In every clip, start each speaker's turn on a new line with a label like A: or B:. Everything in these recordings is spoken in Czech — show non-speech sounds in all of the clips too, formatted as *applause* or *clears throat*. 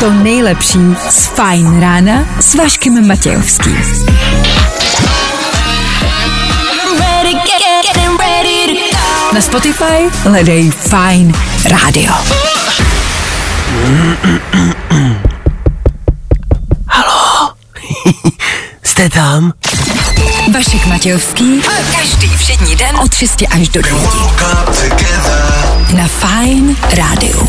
A: to
B: nejlepší z Fajn rána s Vaškem Matějovským. Na Spotify hledej Fajn rádio. *laughs*
C: Jste tam?
B: Vašek Matějovský. Každý všední den od 6 až do 9. Na Fajn rádiu.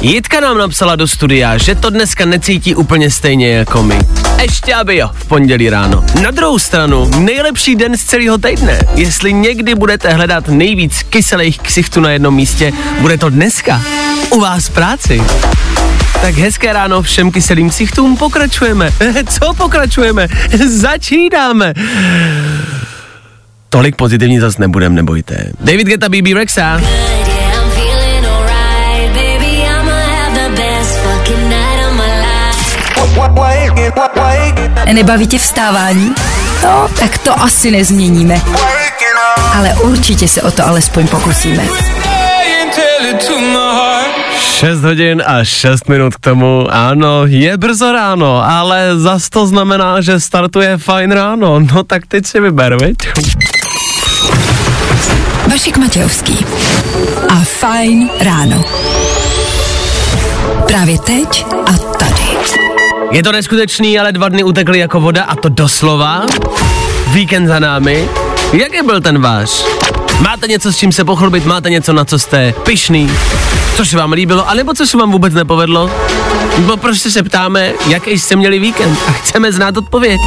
C: Jitka nám napsala do studia, že to dneska necítí úplně stejně jako my. Ještě aby jo, v pondělí ráno. Na druhou stranu, nejlepší den z celého týdne. Jestli někdy budete hledat nejvíc kyselých ksichtů na jednom místě, bude to dneska. U vás v práci. Tak hezké ráno všem kyselým ksichtům pokračujeme. *laughs* Co pokračujeme? Začínáme. Tolik pozitivní zas nebudem, nebojte. David Geta, BB Rexa.
B: Nebaví tě vstávání? No, tak to asi nezměníme. Ale určitě se o to alespoň pokusíme.
C: 6 hodin a 6 minut k tomu, ano, je brzo ráno, ale zas to znamená, že startuje fajn ráno, no tak teď si vyber, viď?
B: Vašek Matějovský. A Fajn ráno. Právě teď a tady.
C: Je to neskutečný, ale dva dny utekly jako voda a to doslova. Víkend za námi. Jaký byl ten váš? Máte něco, s čím se pochlubit, máte něco, na co jste pyšný, co se vám líbilo, anebo co se vám vůbec nepovedlo? Bo prostě se ptáme, jaký jste měli víkend a chceme znát odpověď.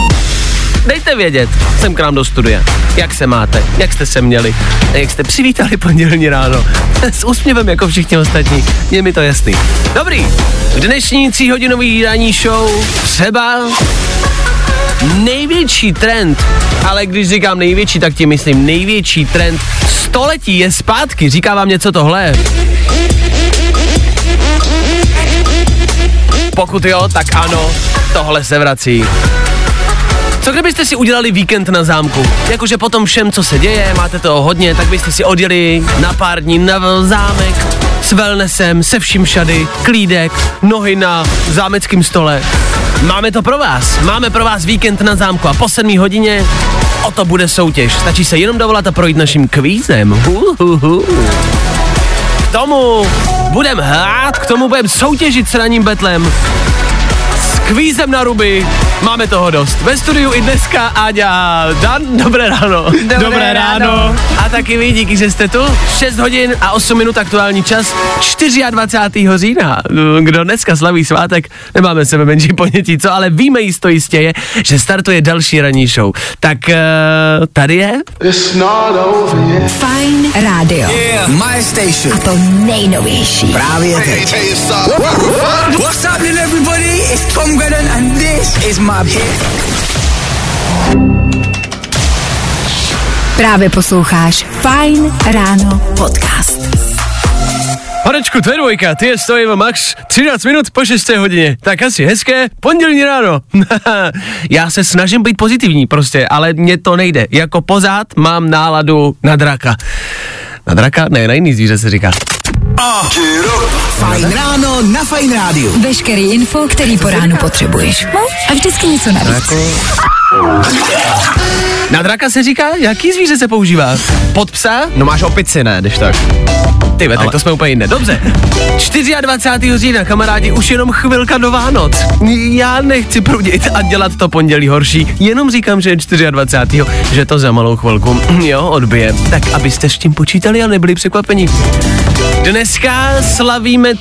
C: Dejte vědět, jsem k nám do studia. Jak se máte, jak jste se měli, a jak jste přivítali pondělní ráno. *laughs* S úsměvem jako všichni ostatní, je mi to jasný. Dobrý, dnešní tříhodinový ranní show třeba největší trend, ale když říkám největší, tak tím myslím největší trend století je zpátky. Říká vám něco tohle? Pokud jo, tak ano, tohle se vrací. Co kdybyste si udělali víkend na zámku? Jakože potom všem, co se děje, máte toho hodně, tak byste si odjeli na pár dní na zámek s wellnessem, se vším všady, klídek, nohy na zámeckém stole. Máme to pro vás. Máme pro vás víkend na zámku a po 7 hodině o to bude soutěž. Stačí se jenom dovolat a projít naším kvízem. Uhuhu. K tomu budem hrát, k tomu budem soutěžit s raním betlem. Kvízem na ruby. Máme toho dost. Ve studiu i dneska Áďa Dan. Dobré ráno.
B: Dobré ráno.
C: A taky vy, díky, že jste tu. 6 hodin a 8 minut aktuální čas. 24. října. Kdo dneska slaví svátek, nemáme sebe menší ponětí, co, ale víme jisto jistě je, že startuje další ranní show. Tak uh, tady je
B: Fajn rádio.
D: My station.
B: A to nejnovější.
D: Právě teď. What's happening everybody? It's Tom Grennan and this is my hit.
B: Právě posloucháš Fajn ráno podcast.
C: Horečku, to je dvojka, ty je stojím Max, 13 minut po 6 hodině, tak asi hezké pondělní ráno. *laughs* Já se snažím být pozitivní prostě, ale mně to nejde. Jako pořád mám náladu na draka. Na draka? Ne, na jiný zvíře se říká.
D: Fajn ráno na Fajn rádiu.
B: Veškerý info, který po ránu potřebuješ. No a vždycky něco navíc.
C: Na draka se říká, jaký zvíře se používá? Pod psa?
E: No máš opici, ne, když tak.
C: Ty ve, tak to jsme úplně jiné. Dobře. 24. října, kamarádi, už jenom chvilka do Vánoc. Já nechci prudit a dělat to pondělí horší, jenom říkám, že je 24. že to za malou chvilku, jo, odbije. Tak abyste s tím počítali a nebyli překvapeni. Dneska slavíme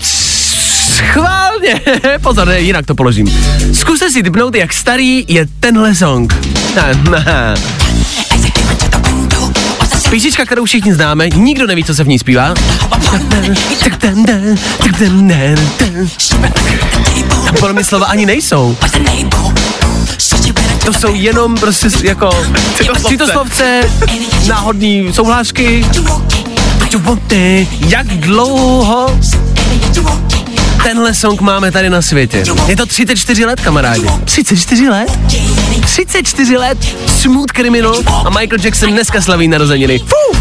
C: Schválně, *laughs* pozor, ne, jinak to položím. Zkuste si typnout, jak starý je tenhle song. Písnička, kterou všichni známe, nikdo neví, co se v ní zpívá. Tam podle mě slova ani nejsou. To jsou jenom prostě jako citoslovce, náhodný souhlášky. Jak dlouho tenhle song máme tady na světě? Je to 34 let, kamarádi. 34 let? 34 let, Smooth Criminal a Michael Jackson dneska slaví narozeniny. Fuh!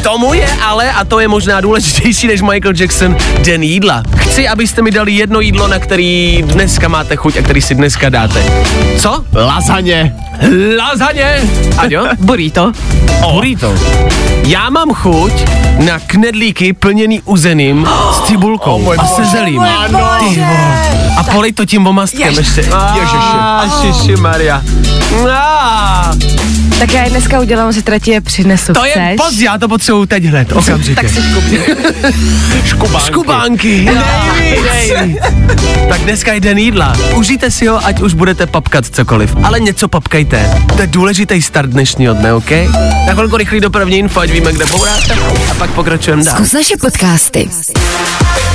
C: K tomu je ale, a to je možná důležitější než Michael Jackson, den jídla. Chci, abyste mi dali jedno jídlo, na který dneska máte chuť a který si dneska dáte. Co?
E: Lazaně.
C: Lazaně! *laughs* Aďo?
F: Burrito.
C: Burrito. Já mám chuť na knedlíky plněný uzeným s cibulkou a se zelím. Ty vole. A polej to tím omastkem ještě. Ježiši Maria. Ah,
F: Tak já je dneska udělám, že trati je přinesu.
C: to je
F: Chceš?
C: pozdě, já to potřebuju teď hned, okamžitě.
F: Tak si škubni.
E: Škubánky.
C: Škubánky. Nejvíc. Tak dneska je den jídla. Užijte si ho, ať už budete papkat cokoliv. Ale něco papkajte. To je důležitý start dnešního dne, OK? Na chvilku rychlý dopravní info, ať víme, kde bouráte. A pak pokračujeme dál.
B: Zkus naše podcasty.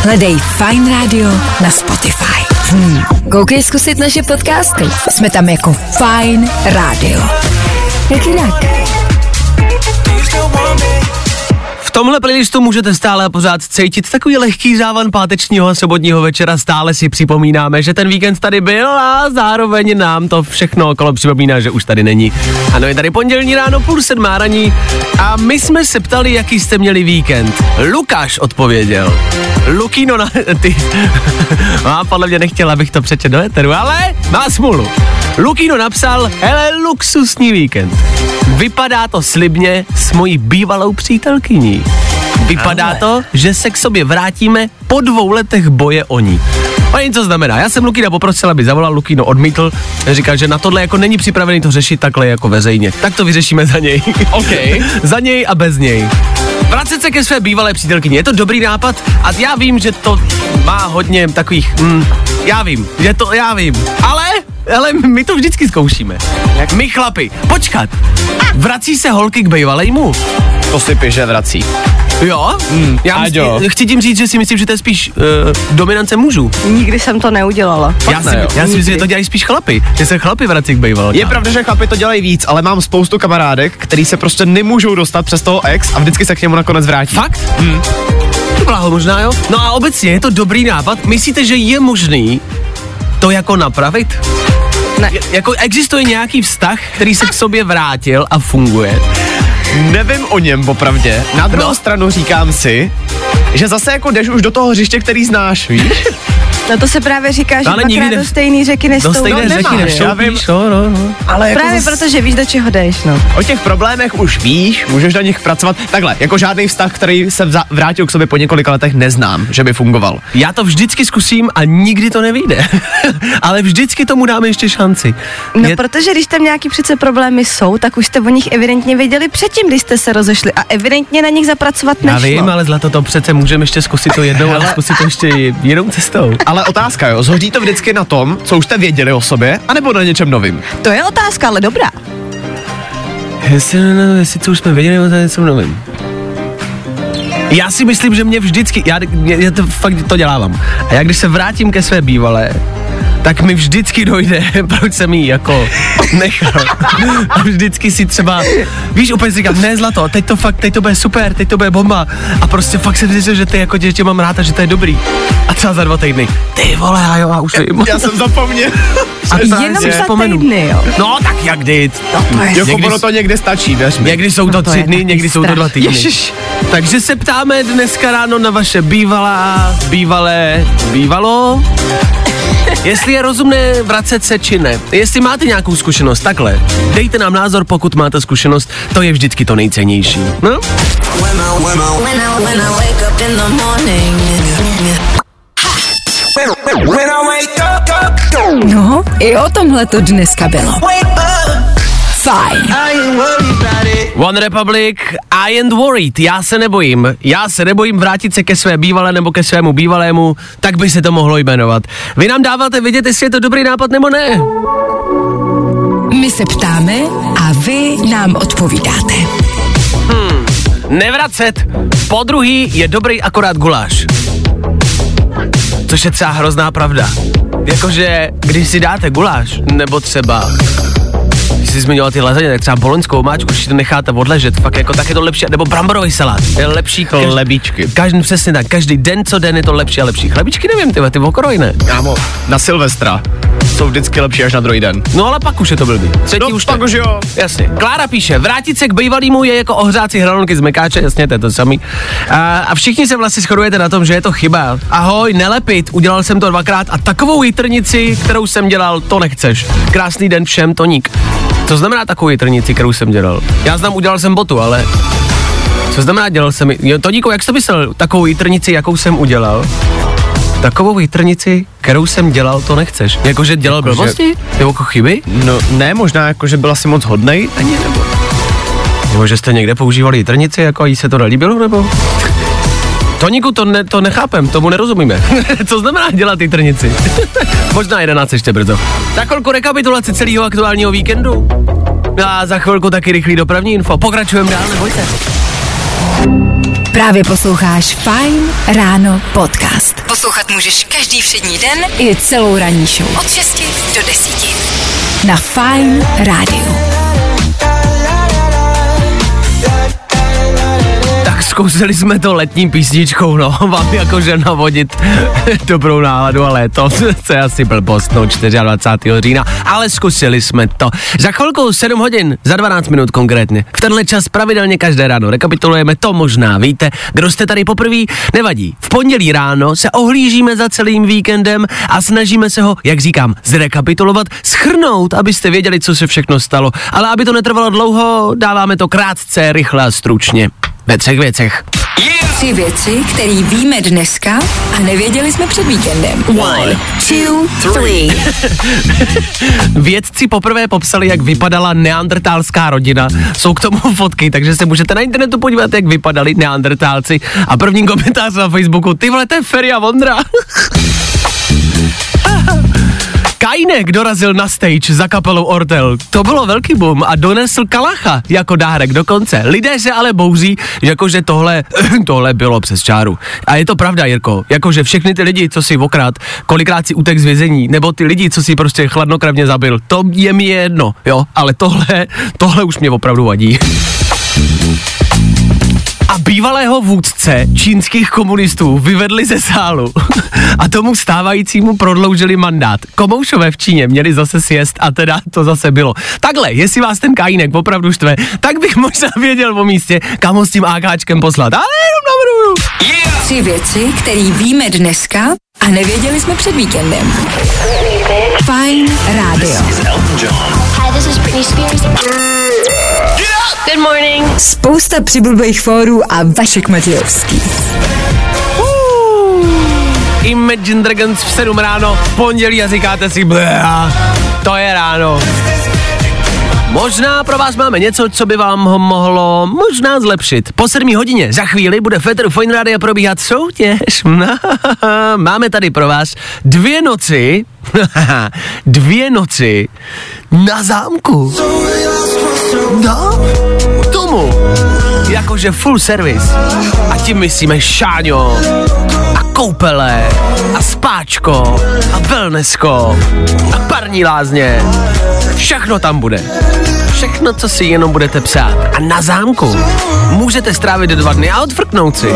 B: Hledej Fine Radio na Spotify. Hmm. Koukej zkusit naše podcasty. Jsme tam jako Fine Radio. Jak jinak?
C: V tomhle playlistu můžete stále a pořád cítit takový lehký závan pátečního a sobotního večera. Stále si připomínáme, že ten víkend tady byl a zároveň nám to všechno okolo připomíná, že už tady není. Ano, je tady pondělní ráno, půl sedmá raní a my jsme se ptali, jaký jste měli víkend. Lukáš odpověděl. Lukino na... *laughs* Ty... *laughs* A podle mě nechtěl, abych to přečet do éteru, ale má smůlu. Lukino napsal, hele, luxusní víkend. Vypadá to slibně s mojí bývalou přítelkyní. Vypadá
E: Ale.
C: to, že se k sobě vrátíme po dvou letech boje o ní. A jen co znamená, já jsem Lukina poprosil, aby zavolal, Lukino odmítl, říkal, že na tohle jako není připravený to řešit takhle jako veřejně. Tak to vyřešíme za něj. *laughs*
E: OK. *laughs*
C: za něj a bez něj. Vracet se ke své bývalé přítelkyni, je to dobrý nápad a já vím, že to má hodně takových, mm, já vím, že to, já vím, ale, ale my to vždycky zkoušíme. Jak my chlapi, počkat, vrací se holky k bývalejmu?
E: To si piže vrací.
C: Jo? Mm, já
E: Aďo.
C: mysl, chci tím říct, že si myslím, že to je spíš uh, dominance mužů.
F: Nikdy jsem to neudělala.
C: Já si,
E: ne,
C: já si myslím, že to dělají spíš chlapy, že se chlapy vrací k bývalé.
E: Je pravda, že chlapi to dělají víc, ale mám spoustu kamarádek, který se prostě nemůžou dostat přes toho ex a vždycky se k němu nakonec vrátí.
C: Fakt? Hmm. To bláho možná, jo? No a obecně je to dobrý nápad. Myslíte, že je možný to jako napravit?
F: Ne.
C: Je, jako existuje nějaký vztah, který se k sobě vrátil a funguje?
E: Nevím o něm popravdě. Na druhou
C: No.
E: stranu říkám si, že zase jako jdeš už do toho hřiště, který znáš, víš? *laughs*
F: No to se právě říká, že
C: Ale
F: dvakrát
C: nikdy ne-
F: do stejný řeky
C: Do
F: nestoupí.
C: stejné
E: no,
C: řeky
E: já
C: nevstoupíš, no, no, no.
E: Ale jako
F: Právě
E: zas-
F: protože víš, do čeho jdeš, no.
E: O těch problémech už víš, můžeš na nich pracovat. Takhle, jako žádný vztah, který se vza- vrátil k sobě po několika letech, neznám, že by fungoval.
C: Já to vždycky zkusím a nikdy to nevyjde. *laughs* Ale vždycky tomu dáme ještě šanci.
F: No
C: Je-
F: protože když tam nějaký přece problémy jsou, tak už jste o nich evidentně věděli předtím, když jste se rozešli a evidentně na nich zapracovat
C: já
F: nešlo.
C: vím, ale zlato to přece můžeme ještě zkusit to jednou, ale zkusit to ještě jinou cestou. *laughs*
E: Ale otázka, jo, zhoří to vždycky na tom, co už jste věděli o sobě, anebo na něčem novým.
F: To je otázka, ale dobrá.
C: Jestli, no, jestli co už jsme věděli, nebo to je něco novým. Já si myslím, že mě vždycky, já, já to fakt to dělávám. A já když se vrátím ke své bývalé, tak mi vždycky dojde, *laughs* proč jsem jí jako nechal. A *laughs* vždycky si třeba, víš, úplně si říkám, ne zlato, teď to fakt, teď to bude super, teď to bude bomba. A prostě fakt jsem zjistil, že ty jako dítě mám rád a že to je dobrý. A třeba za dva týdny, ty vole, a jo, a už vím.
E: Já jsem zapomněl. *laughs*
C: A
F: Jenom za
C: vzpomenu.
F: týdny, jo.
C: No, tak jak kdy?
F: To je
E: Jako
C: Někdy
E: ono to někde stačí, věř mi.
C: Někdy jsou to,
F: No to
C: tři dny, někdy jsou to
F: strach.
C: dva týdny.
E: Ježiš.
C: Takže se ptáme dneska ráno na vaše bývalá, bývalé, bývalo, jestli je rozumné vracet se či ne. Jestli máte nějakou zkušenost, takhle, dejte nám názor, pokud máte zkušenost, to je vždycky to nejcennější. No?
B: No, i o tomhle to dneska bylo. Fajn.
C: One Republic, I ain't worried, já se nebojím. Já se nebojím vrátit se ke své bývalé nebo ke svému bývalému, tak by se to mohlo jmenovat. Vy nám dáváte vědět, jestli je to dobrý nápad nebo ne.
B: My se ptáme a vy nám odpovídáte.
C: Nevracet. Po druhý je dobrý akorát guláš. Což je třeba hrozná pravda. Jakože, když si dáte guláš, nebo třeba, jsi zmiňoval ty lazaně, tak třeba boloňskou máčku, když si to necháte odležet, fakt jako tak je to lepší, nebo bramborový salát, je lepší.
E: Chlebíčky.
C: Každý, přesně tak, každý den co den je to lepší a lepší. Chlebíčky nevím, ty, ty okroj ne.
E: Kámo, na Silvestra jsou vždycky lepší až na druhý den.
C: No ale pak už je to blbý. Třetí
E: No,
C: už
E: pak
C: ne.
E: už jo.
C: Jasně. Klára píše, vrátit se k bývalýmu je jako ohřát si hranolky z mekáče, jasně, to je to samý. A, a všichni se vlastně shodujete na tom, že je to chyba. Ahoj, nelepit, udělal jsem to dvakrát a takovou jitrnici, kterou jsem dělal, to nechceš. Krásný den všem, Toník. Co znamená takovou jitrnici, kterou jsem dělal? Já znám, udělal jsem botu, ale co znamená dělal jsem, jo, Toníku, jak jsi to myslel, takovou jitrnici, jakou jsem udělal? Takovou jitrnici, kterou jsem dělal, to nechceš. Jakože dělal
E: Jakože-
C: blbosti? Nebo jako chyby?
E: No ne, možná jako, že byl asi moc hodnej, ani nebo...
C: Nebo že jste někde používali jitrnici, jako a jí se to nelíbilo, nebo? Toníku, to, ne, to nechápem, tomu nerozumíme. *laughs* Co znamená dělat jitrnici? *laughs* Možná 11 ještě brzo. Za chvilku rekapitulace celého aktuálního víkendu. A za chvilku taky rychlý dopravní info. Pokračujeme dál, nebojte.
B: Právě posloucháš Fine Ráno podcast. Poslouchat můžeš každý všední den i celou ranní show. Od 6 do 10. Na Fine Rádiu.
C: Tak zkusili jsme to letní písničkou, no, *laughs* vám jakože navodit *laughs* dobrou náladu a léto, *laughs* co je asi blbost, no, 24. října, ale zkusili jsme to. Za chvilku 7 hodin, za 12 minut konkrétně. V tenhle čas pravidelně každé ráno rekapitulujeme, to možná víte. Kdo jste tady poprvé, nevadí. V pondělí ráno se ohlížíme za celým víkendem a snažíme se ho, jak říkám, zrekapitulovat, schrnout, abyste věděli, co se všechno stalo. Ale aby to netrvalo dlouho, dáváme to krátce, rychle a stručně. Ve třech věcech.
B: Tři věci, které víme dneska a nevěděli jsme před víkendem. One, two, three. *laughs*
C: Vědci poprvé popsali, jak vypadala neandertálská rodina. Jsou k tomu fotky, takže se můžete na internetu podívat, jak vypadali neandertálci. A první komentář na Facebooku, ty vole, to je Feria Vondra. *laughs* *laughs* Kajnek dorazil na stage za kapelou Ortel. To bylo velký boom a donesl Kalacha jako dárek dokonce. Lidé se ale bouzí, jakože tohle, *clears throat* tohle bylo přes čáru. A je to pravda, Jirko. Jakože všechny ty lidi, co si okrát, kolikrát si utek z vězení, nebo ty lidi, co si prostě chladnokravně zabil, to je mi jedno, jo. Ale tohle, tohle už mě opravdu vadí. A bývalého vůdce čínských komunistů vyvedli ze sálu *laughs* a tomu stávajícímu prodloužili mandát. Komoušové v Číně měli zase sjest a teda to zase bylo. Takhle, jestli vás ten kajínek opravdu štve, tak bych *laughs* možná věděl o místě, kam ho s tím AKčkem poslat. Ale jenom navrhuju.
B: Tři věci, které víme dneska a nevěděli jsme před víkendem. Fine Radio.
A: Hi, this is Britney Spears. Good morning.
B: Spousta přibulbých fórů a Vašek Matějovský.
C: Imagine Dragons v 7 ráno, pondělí a říkáte si, blea, to je ráno. Možná pro vás máme něco, co by vám ho mohlo možná zlepšit. Po 7 hodině za chvíli bude Fetru Fine Radio probíhat soutěž. *laughs* máme tady pro vás dvě noci, *laughs* dvě noci na zámku. No, tomu, jakože full service. A tím myslíme šáňo, a koupele, a spáčko, a wellnessko, a parní lázně. Všechno tam bude. Všechno, co si jenom budete psát. A na zámku můžete strávit dva dny a odfrknout si.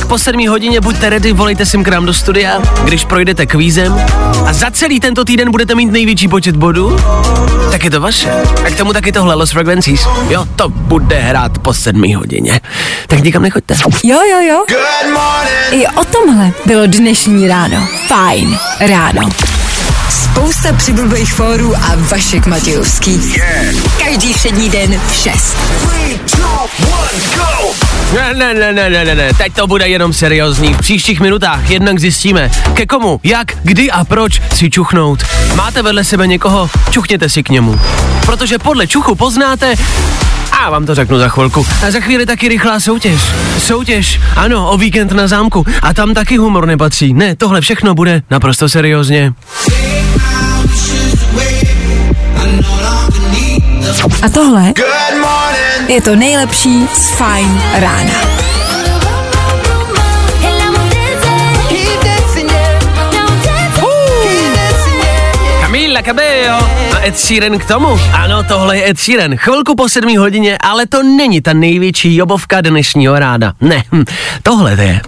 C: Tak po 7 hodině buďte ready, volejte sem k nám do studia, když projdete kvízem a za celý tento týden budete mít největší počet bodů, tak je to vaše. A k tomu taky tohle Los Frequencies. Jo, to bude hrát po 7 hodině. Tak nikam nechoďte.
B: Jo, jo, jo. I o tomhle bylo dnešní ráno. Fajn ráno. Spousta přibulbých fórů a Vašek Matějovský. Každý všední den v 6.
C: Ne, ne, ne, ne, ne, ne, ne, teď to bude jenom seriózní. V příštích minutách jednak zjistíme, ke komu, jak, kdy a proč si čuchnout. Máte vedle sebe někoho, čuchněte si k němu. Protože podle čuchu poznáte, a vám to řeknu za chvilku. A za chvíli taky rychlá soutěž. Soutěž, ano, o víkend na zámku. A tam taky humor nepatří. Ne, tohle všechno bude naprosto seriózně.
B: A tohle je to nejlepší z Fajn rána.
C: Camila Camila Cabello a Ed Sheeran k tomu. Ano, tohle je Ed Sheeran. Chvilku po sedmí hodině, ale to není ta největší jobovka dnešního ráda. Ne, hm, tohle to je.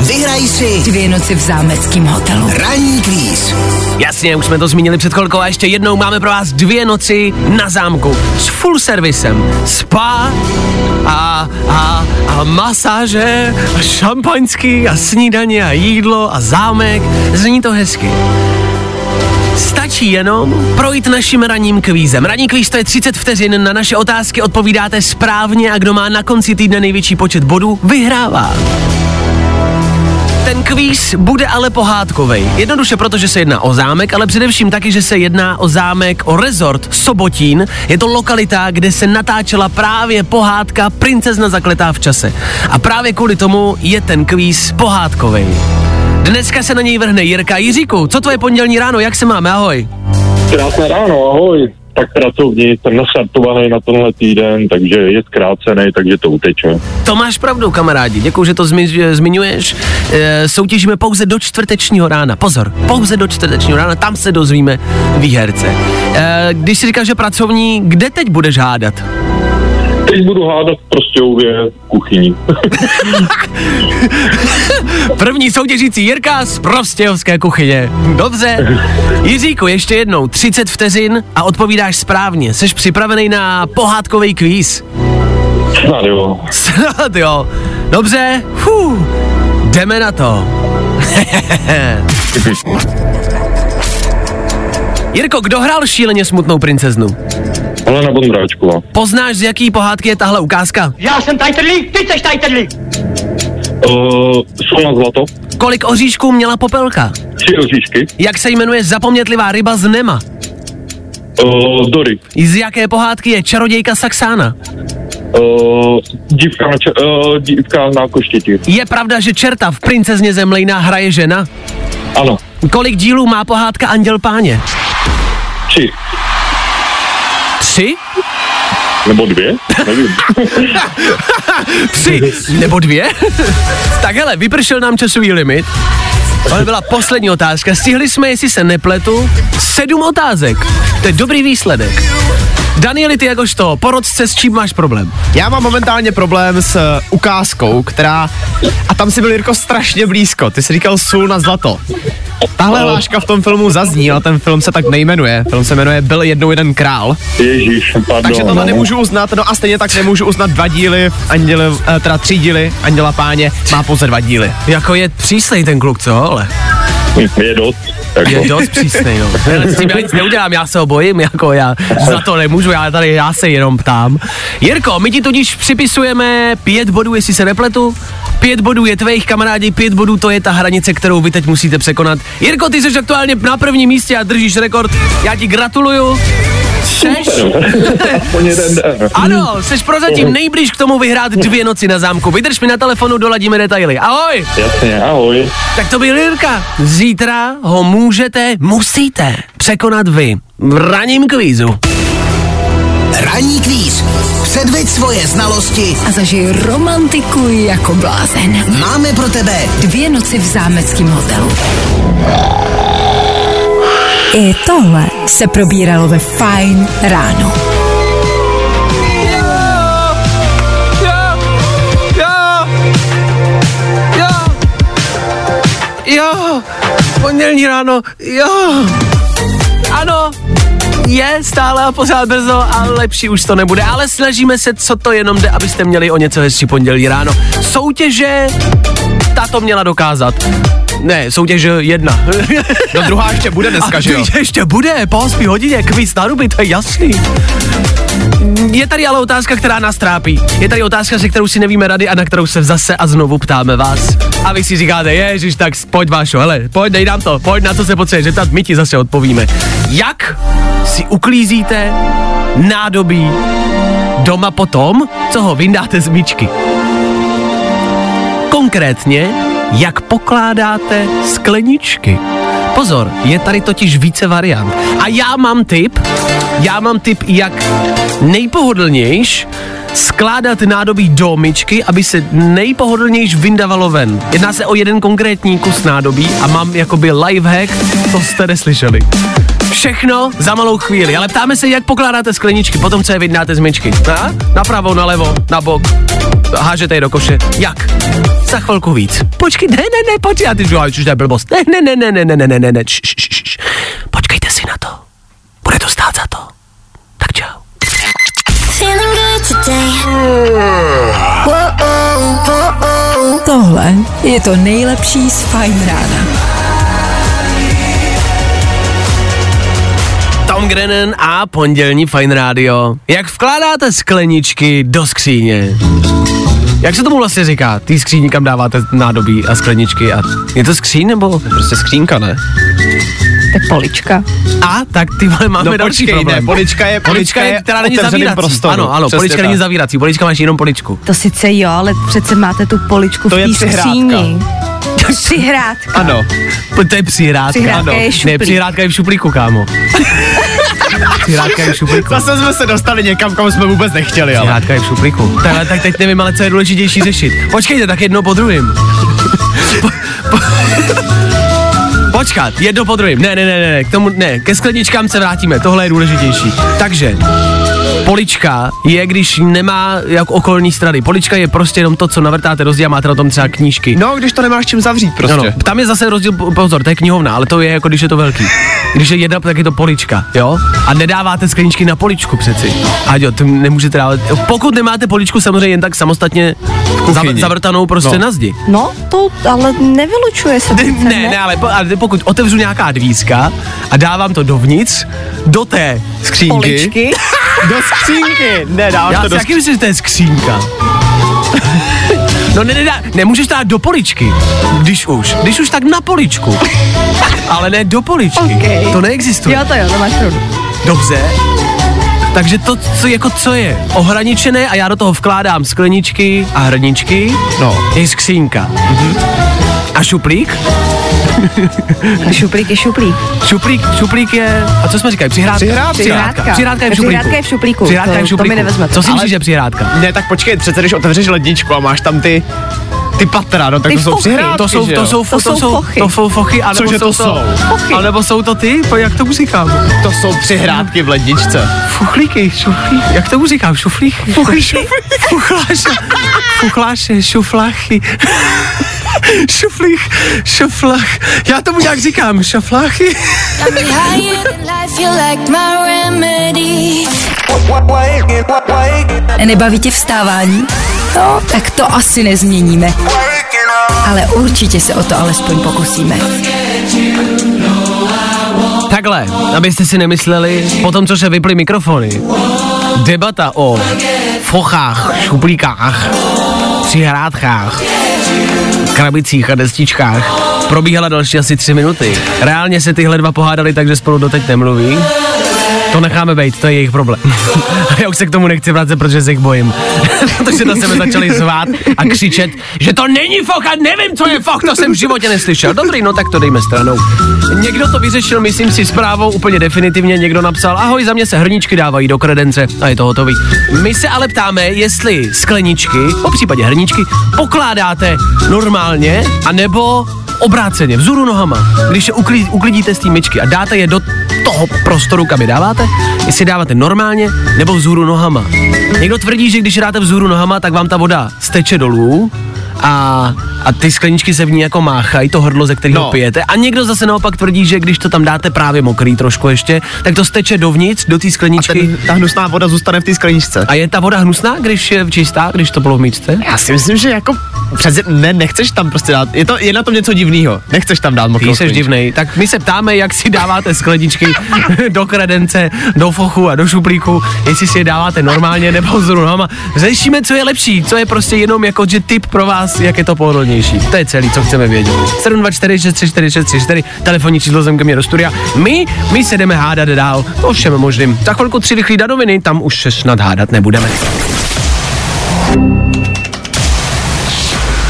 D: Vyhraj si
B: Dvě noci v zámeckém hotelu.
D: ranní kvíz.
C: Jasně, už jsme to zmínili před chvilkou a ještě jednou máme pro vás dvě noci na zámku s full servisem. Spa a, a, a masáže a šampaňský a snídaně a jídlo a zámek. Zní to hezky. Stačí jenom projít naším ranním kvízem. Ranní kvíz to je 30 vteřin, na naše otázky odpovídáte správně a kdo má na konci týdne největší počet bodů, vyhrává. Ten kvíz bude ale pohádkovej. Jednoduše proto, že se jedná o zámek, ale především taky, že se jedná o zámek, o rezort Sobotín. Je to lokalita, kde se natáčela právě pohádka Princezna zakletá v čase. A právě kvůli tomu je ten kvíz pohádkovej. Dneska se na něj vrhne Jirka. Jiříku, co tvoje pondělní ráno, jak se máme, ahoj?
G: Krásné ráno, ahoj. Tak pracovní, jsem nastartovaný na tenhle týden, takže je zkrácený, takže to uteče.
C: To máš pravdu, kamarádi. Děkuji, že to zmi- zmiňuješ. E, soutěžíme pouze do čtvrtečního rána. Pozor, pouze do čtvrtečního rána, tam se dozvíme výherce. E, když si říkáš, že pracovní, kde teď budeš hádat?
G: Teď budu hádat v Prostějově v kuchyni. *laughs*
C: První soutěžící Jirka z Prostějovské kuchyně. Dobře. Jiříku, ještě jednou, 30 vteřin a odpovídáš správně. Jsi připravený na pohádkový kvíz?
G: Snad jo.
C: Snad jo. Dobře, Fuh. jdeme na to. Jirko, kdo hrál šíleně smutnou princeznu?
G: Helena Bondráčková.
C: Poznáš, z jaký pohádky je tahle ukázka?
H: Já jsem tajtrlík, ty jsi tajtrlík.
G: Uh, Solna Zlato.
C: Kolik oříšků měla popelka?
G: Tři oříšky.
C: Jak se jmenuje zapomnětlivá ryba z Nema?
G: Uh, Dory.
C: Z jaké pohádky je čarodějka Saxána?
G: Uh, dívka, na če- uh, dívka na koštěti.
C: Je pravda, že čerta v princezně Zemlejna hraje žena?
G: Ano.
C: Kolik dílů má pohádka Anděl páně?
G: Tři.
C: Tři?
G: Nebo dvě? Nevím. *laughs*
C: Tři nebo dvě? *laughs* tak hele, vypršel nám časový limit. Ale byla poslední otázka. Stihli jsme, jestli se nepletu, sedm otázek. To je dobrý výsledek. Danieli, ty jakožto porodce, s čím máš problém?
E: Já mám momentálně problém s uh, ukázkou, která... A tam si byl Jirko strašně blízko. Ty jsi říkal sůl na zlato. Tahle hláška v tom filmu zazní, ale ten film se tak nejmenuje. Film se jmenuje Byl jednou jeden král.
G: Ježíš, pardon.
E: Takže tohle
G: no.
E: nemůžu uznat, no a stejně tak nemůžu uznat dva díly, v Anděle, eh, teda tři díly Anděla páně, má pouze dva díly.
C: Jako je přísnej ten kluk, co? Ale
G: Je dost. Jako.
C: je dost přísnej, no. S tím já nic neudělám, já se ho bojím, jako já za to nemůžu, já tady, já se jenom ptám. Jirko, my ti tudíž připisujeme pět bodů, jestli se nepletu. Pět bodů je tvých kamarádi, pět bodů to je ta hranice, kterou vy teď musíte překonat. Jirko, ty jsi aktuálně na prvním místě a držíš rekord. Já ti gratuluju. Seš? *laughs* Ano, jsi prozatím nejblíž k tomu vyhrát dvě noci na zámku. Vydrž mi na telefonu, doladíme detaily. Ahoj!
G: Jasně, ahoj.
C: Tak to byl Jirka. Zítra ho můžete, musíte překonat vy v raním kvízu.
D: Ranní kvíz. Předveď svoje znalosti.
B: A zažij romantiku jako blázen.
D: Máme pro tebe
B: Dvě noci v zámeckém hotelu. I tohle se probíralo ve Fine ráno.
C: Jo, pondělní ráno, jo. Ano, je stále a pořád brzo a lepší už to nebude, ale snažíme se, co to jenom jde, abyste měli o něco hezčí pondělí ráno. Soutěže, ta to měla dokázat. Ne, soutěž jedna.
E: No druhá ještě bude *laughs* dneska,
C: A
E: že jo?
C: ještě bude, po 8 hodině, kvíz na ruby, to je jasný. Je tady ale otázka, která nás trápí. Je tady otázka, se kterou si nevíme rady a na kterou se zase a znovu ptáme vás. A vy si říkáte, ježiš, tak pojď Vášo, hele, pojď, dej nám to, pojď na co se potřebuje zeptat, my ti zase odpovíme. Jak si uklízíte nádobí doma potom, co ho vyndáte z míčky? Konkrétně, jak pokládáte skleničky. Pozor, je tady totiž více variant. A já mám tip, já mám tip, jak nejpohodlnějš skládat nádobí do myčky, aby se nejpohodlnějš vyndavalo ven. Jedná se o jeden konkrétní kus nádobí a mám jakoby lifehack, to jste neslyšeli. Všechno za malou chvíli, ale ptáme se, jak pokládáte skleničky, potom co je vydáte z myčky. Na? Napravo, nalevo, na bok, hážete je do koše. Jak? Za chvilku víc. Počkej, ne, ne, ne, počkej, a ty říkáš, už to je blbost. Ne, ne, ne, ne, ne, ne, ne, ne, ne, š. Počkejte si na to. Bude to stát za to. Tak čau.
A: Feeling good today.
B: Tohle je to nejlepší z Fajn rána.
C: Tom Grennan a pondělní Fine Radio. Jak vkládáte skleničky do skříně? Jak se tomu vlastně říká? Ty skříní, kam dáváte nádobí a skleničky a je to skříň nebo?
E: Prostě skřínka, ne?
F: Tak polička.
C: A tak ty vole, máme
E: No
C: další
E: počkej,
C: problém.
E: ne, polička je,
C: Polička je, která není zavírací.
E: prostoru.
C: Ano, ano,
E: Přesně
C: polička
E: tak.
C: není zavírací, polička máš jenom poličku.
F: To sice jo, ale přece máte tu poličku
E: To je
F: v té skříni. Přihrádka.
E: Ano,
C: To je přihrádka.
F: Přihrádka
C: ano.
F: je
C: Ne,
F: šuplík.
C: přihrádka je v šuplíku, kámo. *laughs* přihrádka je v šuplíku.
E: zase jsme se dostali někam, kam jsme vůbec nechtěli, ale.
C: Přihrádka je v šuplíku. Tak, tak teď nevím, ale co je důležitější řešit. Počkejte, tak jedno po druhém. Po, *laughs* po, Počkat, jedno po druhém. Ne, ne, ne, ne, k tomu, ne, ke skleničkám se vrátíme, tohle je důležitější. Takže, polička je, když nemá jak okolní strany. Polička je prostě jenom to, co navrtáte rozdíl a máte na tom třeba knížky.
E: No, když to nemáš čím zavřít prostě.
C: No, no, tam je zase rozdíl, pozor, to je knihovna, ale to je jako když je to velký. Když je jedna, tak je to polička, jo? A nedáváte skleničky na poličku přeci. A jo, to nemůžete dávat. Pokud nemáte poličku samozřejmě jen tak samostatně
E: kuchyni.
C: zavrtanou prostě
E: No.
C: na zdi.
F: No, to ale nevylučuje se.
C: Ne,
F: přece,
C: ne, ne, ale, po, ale pokud otevřu nějaká dvířka a dávám to dovnitř, do té
E: Skřínky.
F: Poličky. *laughs*
E: Do skřínky. Ne, dáváš
C: Já
E: to
C: si
E: do
C: taky myslím, že to je skřínka. *laughs* No ne, ne, ne, nemůžeš dát do poličky, když už. Když už, tak na poličku. *laughs* Ale ne do poličky.
F: Ok.
C: To neexistuje.
F: Jo, to jo, to máš pravdu.
C: Dobře. Takže to, co, jako co je ohraničené a já do toho vkládám skleničky a hrničky,
E: No.
C: je skřínka. Mhm. A šuplík?
F: Šuplík je šuplík.
C: Šuplík, šuplík je, a co jsme říkali, přihrádka?
E: Přihrádka.
C: Přihrádka, přihrádka je v šuplíku.
F: Přihrádka je v šuplíku.
C: Přihrádka
F: To-
C: je v
F: to mi
C: šuplíku.
F: nevezmete.
C: Co si
F: Ale-
C: myslíš, že je přihrádka?
E: Ne, tak počkej, přece když otevřeš ledničku a máš tam ty, ty patra, no tak
F: Ty
E: to jsou
F: fochy.
E: přihrádky,
C: To jsou,
E: že
C: to jsou,
F: To
C: to
F: jsou
C: jsou,
F: fochy.
C: to jsou fochy, anebo
E: Cože to
C: jsou
E: jsou?
F: Fochy.
C: Anebo jsou to ty, Po- jak tomu říkám?
E: to jsou přihrádky v ledničce.
C: Fuchlíky, šuflík, jak tomu říkám, šuflík? Fuchlík, *laughs* fuchláše, fuchláše, šufláchy. *laughs* Šuflích, šuflach, já tomu nějak říkám,
A: remedy.
B: Nebaví tě vstávání? No, tak to asi nezměníme. Ale určitě se o to alespoň pokusíme.
C: Takhle, abyste si nemysleli, po tom, co se vyply mikrofony, debata o fochách, šuplíkách, přihrádkách, krabicích a destičkách probíhala další asi tři minuty. Reálně se tyhle dva pohádali tak, že spolu doteď nemluví. To necháme být, to je jejich problém. *laughs* A já už se k tomu nechci vracet, protože se jich bojím. *laughs* protože na sebe začali zvát a křičet, že to není foch a nevím, co je foch, to jsem v životě neslyšel. Dobrý, no tak to dejme stranou. Někdo to vyřešil, myslím si, zprávou úplně definitivně. Někdo napsal, ahoj, za mě se hrničky dávají do kredence a je to hotový. My se ale ptáme, jestli skleničky, po případě hrničky, pokládáte normálně, anebo obráceně, vzhůru nohama. Když je uklid, uklidíte z té myčky a dáte je do toho prostoru, kam je dáváte, jestli dáváte normálně nebo vzhůru nohama. Někdo tvrdí, že když dáte vzhůru nohama, tak vám ta voda steče dolů a, a ty skleničky se v ní jako máchají, to hrdlo, ze kterého
E: No.
C: pijete. A někdo zase naopak tvrdí, že když to tam dáte právě mokrý trošku ještě, tak to steče dovnitř, do té
E: A
C: skleničky.
E: ten, ta hnusná voda zůstane v té skleničce.
C: A je ta voda hnusná, když je čistá, když to bylo v míčce?
E: Já si myslím, že jako přece ne, nechceš tam prostě dát, je, to, je na tom něco divného, nechceš tam dát mokrou
C: Ty jsi divnej. Tak my se ptáme, jak si dáváte skleničky *laughs* do kredence, do fochu a do šuplíku, jestli si je dáváte normálně nebo vzhůru nohama. Řešíme, co je lepší, co je prostě jenom jako, že tip pro vás, jak je to pohodlnější. To je celý, co chceme vědět. 724 634 634, telefonní číslo sem ke mně do studia. My, my se jdeme hádat dál o všem možným. Za chvilku tři rychlí danoviny, tam už se snad hádat nebudeme.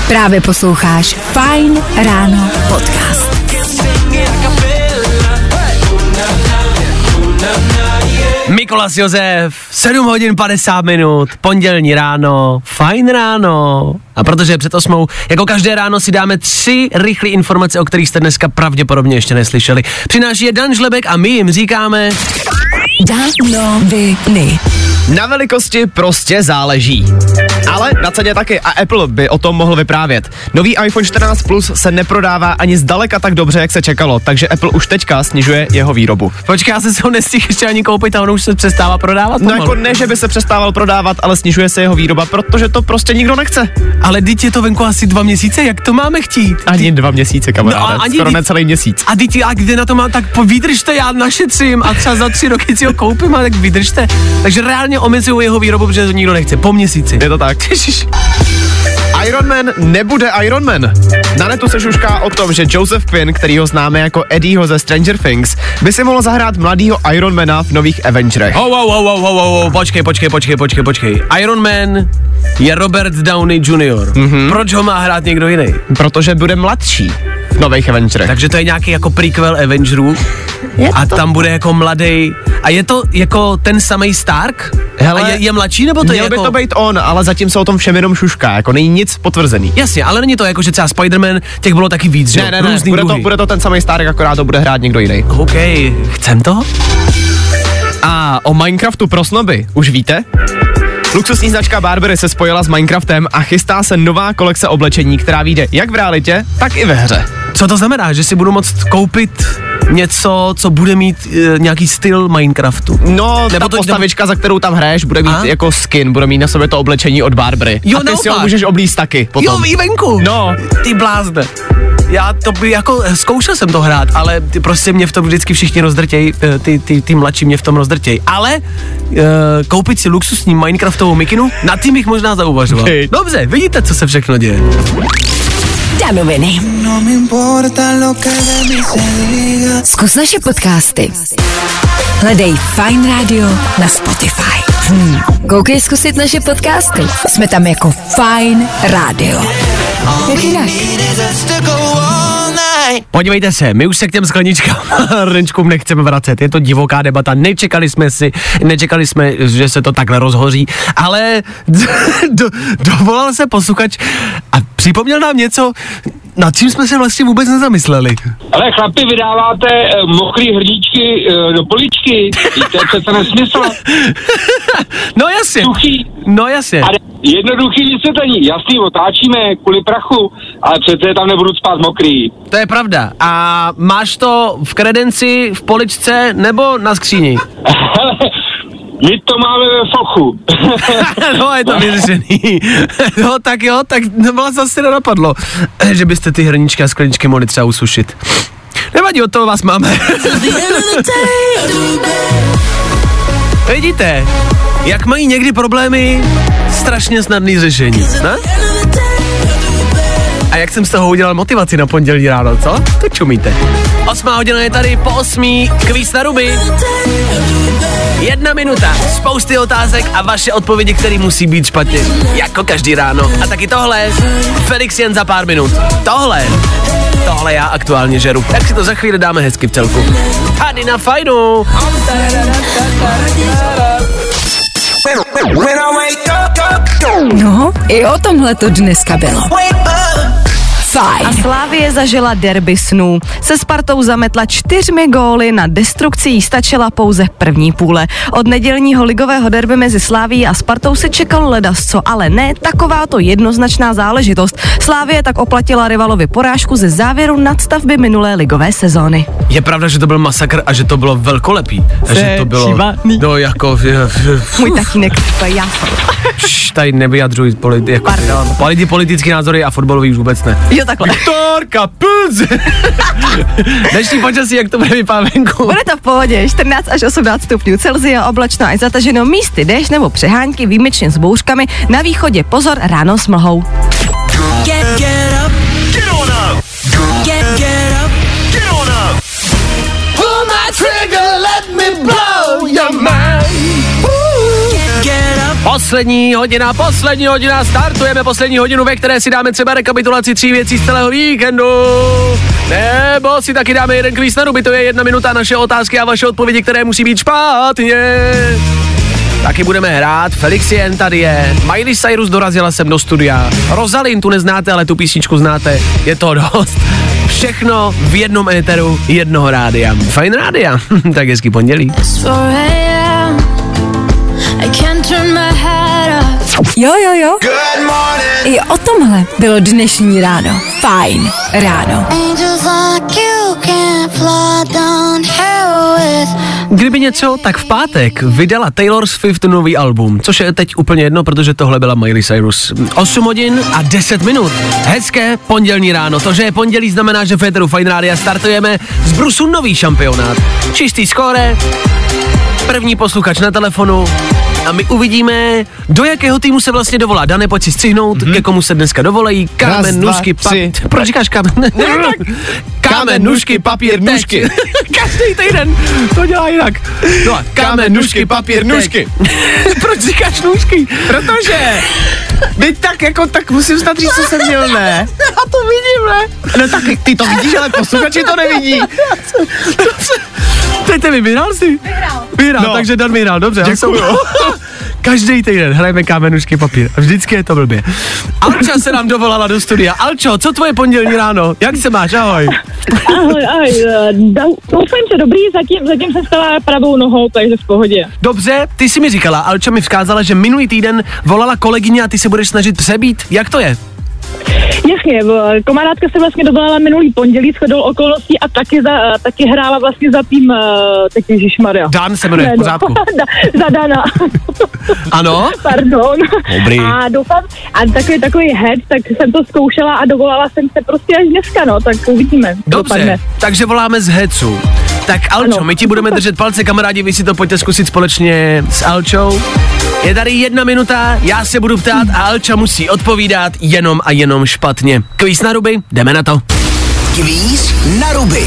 B: Právě posloucháš Fine Ráno podcast.
C: Mikolas Josef, 7 hodin 50 minut, pondělní ráno, fajn ráno. A protože je před osmou, jako každé ráno si dáme tři rychlé informace, o kterých jste dneska pravděpodobně ještě neslyšeli. Přináší je Dan Žlebek a my jim říkáme...
B: Danoviny.
E: Na velikosti prostě záleží. Ale na ceně taky a Apple by o tom mohl vyprávět. Nový iPhone 14 Plus se neprodává ani zdaleka tak dobře, jak se čekalo, takže Apple už teďka snižuje jeho výrobu.
C: Počkej, já jsem si ho nestihl ještě ani koupit a on už se přestává prodávat.
E: No
C: pomalu.
E: jako ne, že by se přestával prodávat, ale snižuje se jeho výroba, protože to prostě nikdo nechce.
C: Ale teď je to venku asi dva měsíce, jak to máme chtít?
E: Ani dva měsíce, kamaráde.
C: No ani
E: Skoro necelý měsíc.
C: A teď, a kde na to mám, tak vydržte, já našetřím a třeba za tři roky si ho koupím a tak vydržte. Takže reálně omezují jeho výrobu, protože to nikdo nechce, po měsíci.
E: Je to tak. *laughs*
C: Ježiš.
E: Iron Man nebude Iron Man. Na netu se šušká o tom, že Joseph Quinn, který ho známe jako Eddieho ze Stranger Things, by si mohl zahrát mladýho Ironmana v nových Avengerech.
C: Oh, oh, oh, oh, oh, oh, počkej, počkej, počkej, počkej, počkej. Iron Man je Robert Downey Jr. Mm-hmm. Proč ho má hrát někdo jiný?
E: Protože bude mladší v nových Avengerech.
C: Takže to je nějaký jako prequel Avengerů a tam bude jako mladý. A je to jako ten samý Stark?
E: Hele,
C: a je, je mladší nebo to je
E: Měl by
C: jako...
E: to být on, ale zatím se o tom všem jenom šušká, jako není nic potvrzený.
C: Jasně, ale není to jako, že třeba Spider-Man, těch bylo taky víc, že?
E: Ne, ne, ne,
C: Různý
E: bude to, bude to ten samý Stark, akorát to bude hrát někdo jiný.
C: OK, chcem to?
E: A o Minecraftu pro snoby, už víte? Luxusní značka Barbery se spojila s Minecraftem a chystá se nová kolekce oblečení, která vyjde jak v realitě, tak i ve hře.
C: Co to znamená, že si budu moct koupit něco, co bude mít e, nějaký styl Minecraftu?
E: No, Nebo
C: Nebo
E: ta
C: to-
E: postavička, za kterou tam hraješ, bude mít
C: A?
E: jako skin, bude mít na sobě to oblečení od Barbery.
C: Jo,
E: a ty si ho
C: naopak.
E: můžeš oblíct taky potom.
C: Jo, i venku.
E: No.
C: Ty blázne. Já to by jako, zkoušel jsem to hrát, ale ty prostě mě v tom vždycky všichni rozdrtěj, eh, ty, ty, ty mladší mě v tom rozdrtěj. Ale uh, koupit si luxusní Minecraftovou mikinu, na tím bych možná zauvažoval. Dobře, vidíte, co se všechno děje.
B: Danoviny. Zkus naše podcasty. Hledej Fine Radio na Spotify. Hmm. Koukej zkusit naše podcasty. Jsme tam jako Fine Radio. Jak jinak?
C: Podívejte se, my už se k těm skleničkám *laughs* a hrnčkům nechceme vracet. Je to divoká debata, nečekali jsme si, nečekali jsme, že se to takhle rozhoří, ale *laughs* do, dovolal se posluchač a připomněl nám něco, nad čím jsme se vlastně vůbec nezamysleli.
I: Ale chlapi, vydáváte uh, mokrý hrdíčky uh, do poličky. To je přece nesmysl. *laughs*
C: No jasně,
I: Suchý.
C: no jasně.
I: A jednoduchý vysvětlení. Jasný, otáčíme kvůli prachu, ale přece tam nebudu spát mokrý.
C: To je pravda. A máš to v kredenci, v poličce nebo na skříni? *laughs*
I: My to máme ve fochu. *laughs*
C: no, je to vyřešený. *laughs* no, tak jo, tak vás zase nenapadlo, *clears throat* že byste ty hrničky a skleničky mohli třeba usušit. Nevadí, od toho vás máme. *laughs* Vidíte, jak mají někdy problémy strašně snadný řešení, ne? A jak jsem z toho udělal motivaci na pondělí ráno, co? To čumíte. Osmá hodina je tady po osmí, kvíz na ruby. Jedna minuta, spousty otázek a vaše odpovědi, které musí být špatně. Jako každý ráno. A taky tohle, Felix jen za pár minut. Tohle, tohle já aktuálně žeru. Tak si to za chvíli dáme hezky v celku. Tady na fajnu.
B: No, i o tomhle to dneska bylo. Fajn.
F: A Slávie zažila derby snů. Se Spartou zametla čtyřmi góly, na destrukci jí stačila pouze první půle. Od nedělního ligového derby mezi Sláví a Spartou se čekalo ledasco, ale ne takováto jednoznačná záležitost. Slávie tak oplatila rivalovi porážku ze závěru nadstavby minulé ligové sezóny.
C: Je pravda, že to byl masakr a že to bylo velkolepý. A že to bylo,
E: šívaný.
C: no jako,
F: Můj tatínek, to je já.
C: Šš, tady nevyjadřuj politi- jako,
F: Pardon.
C: politi- politické názory a fotbalový už vůbec ne.
F: Jo, takhle.
C: Torka, Plz! *laughs* Dnešní počasí, jak to bude vypadat venku?
F: Bude to v pohodě, 14 až 18 stupňů Celzia, oblačno až zataženo místy déšť nebo přehánky výjimečně s bouřkami, na východě pozor ráno s mlhou.
C: Poslední hodina, poslední hodina, startujeme poslední hodinu, ve které si dáme třeba rekapitulaci tří věcí z celého víkendu. Nebo si taky dáme jeden kvíz na ruby, to je jedna minuta naše otázky a vaše odpovědi, které musí být špatně. Taky budeme hrát, Felixien tady je, Miley Cyrus dorazila sem do studia, Rosalind tu neznáte, ale tu písničku znáte, je to dost. Všechno v jednom éteru jednoho rádia. Fajn rádia, *laughs* tak hezký pondělí.
B: Jo, jo, jo. I o tomhle bylo dnešní ráno. Fajn ráno.
C: Kdyby něco, tak v pátek vydala Taylor Swift nový album, což je teď úplně jedno, protože tohle byla Miley Cyrus. 8 hodin a 10 minut. Hezké pondělní ráno. To, že je pondělí, znamená, že v Féteru Fine Radio startujeme z Brusu nový šampionát. Čistý skóre, první posluchač na telefonu a my uvidíme, do jakého týmu se vlastně dovolá. Dane, pojď si střihnout, mm-hmm. ke komu se dneska dovolejí. Kámen,
E: Raz,
C: nůžky, papír. Proč říkáš kámen? Ne, ne, tak. Kámen, nůžky, papír, nůžky. *laughs* Každý týden to dělá jinak. No a kámen, nůžky, papír, nůžky. *laughs* Proč říkáš nůžky?
E: Protože, teď tak jako, tak musím snad říct, co jsem měl, ne? *laughs*
C: Já to vidím, ne?
E: No tak ty to vidíš, ale posluchači to nevidí.
C: Teď ty vyhrál si? Vyhrál. Vyhrál,
E: No.
C: takže Dan vyhrál, dobře.
E: Děkuju. *laughs*
C: Každý týden hrajeme kámenušky papír a vždycky je to blbě. Alča se nám dovolala do studia. Alčo, co tvoje pondělní ráno? Jak se máš? Ahoj.
J: Ahoj, ahoj, eh, dou- doufám, že dobrý, zatím, zatím jsem stala pravou nohou, takže v pohodě.
C: Dobře, ty jsi mi říkala, Alča mi vzkázala, že minulý týden volala kolegyně a ty se budeš snažit přebít. Jak to je?
J: Jasně, v- kamarádka se vlastně dovolala minulý pondělí shodou okolností a taky, za, eh, taky hrála vlastně za tým, eh, teď Maria.
C: Dan se jmenuje, v pořádku.
J: za Dana, *laughs*
C: Ano?
J: pardon.
C: Dobrý.
J: A doufám, a takový takový head, tak jsem to zkoušela a dovolala jsem se prostě až dneska, no, tak uvidíme.
C: Dobře,
J: dopadne.
C: takže voláme z Hecu. Tak Alčo,
J: Ano.
C: my ti budeme držet palce, kamarádi, vy si to pojďte zkusit společně s Alčou. Je tady jedna minuta, já se budu ptát a Alča musí odpovídat jenom a jenom špatně. Kvíz na ruby, jdeme na to.
D: Kvíz na ruby.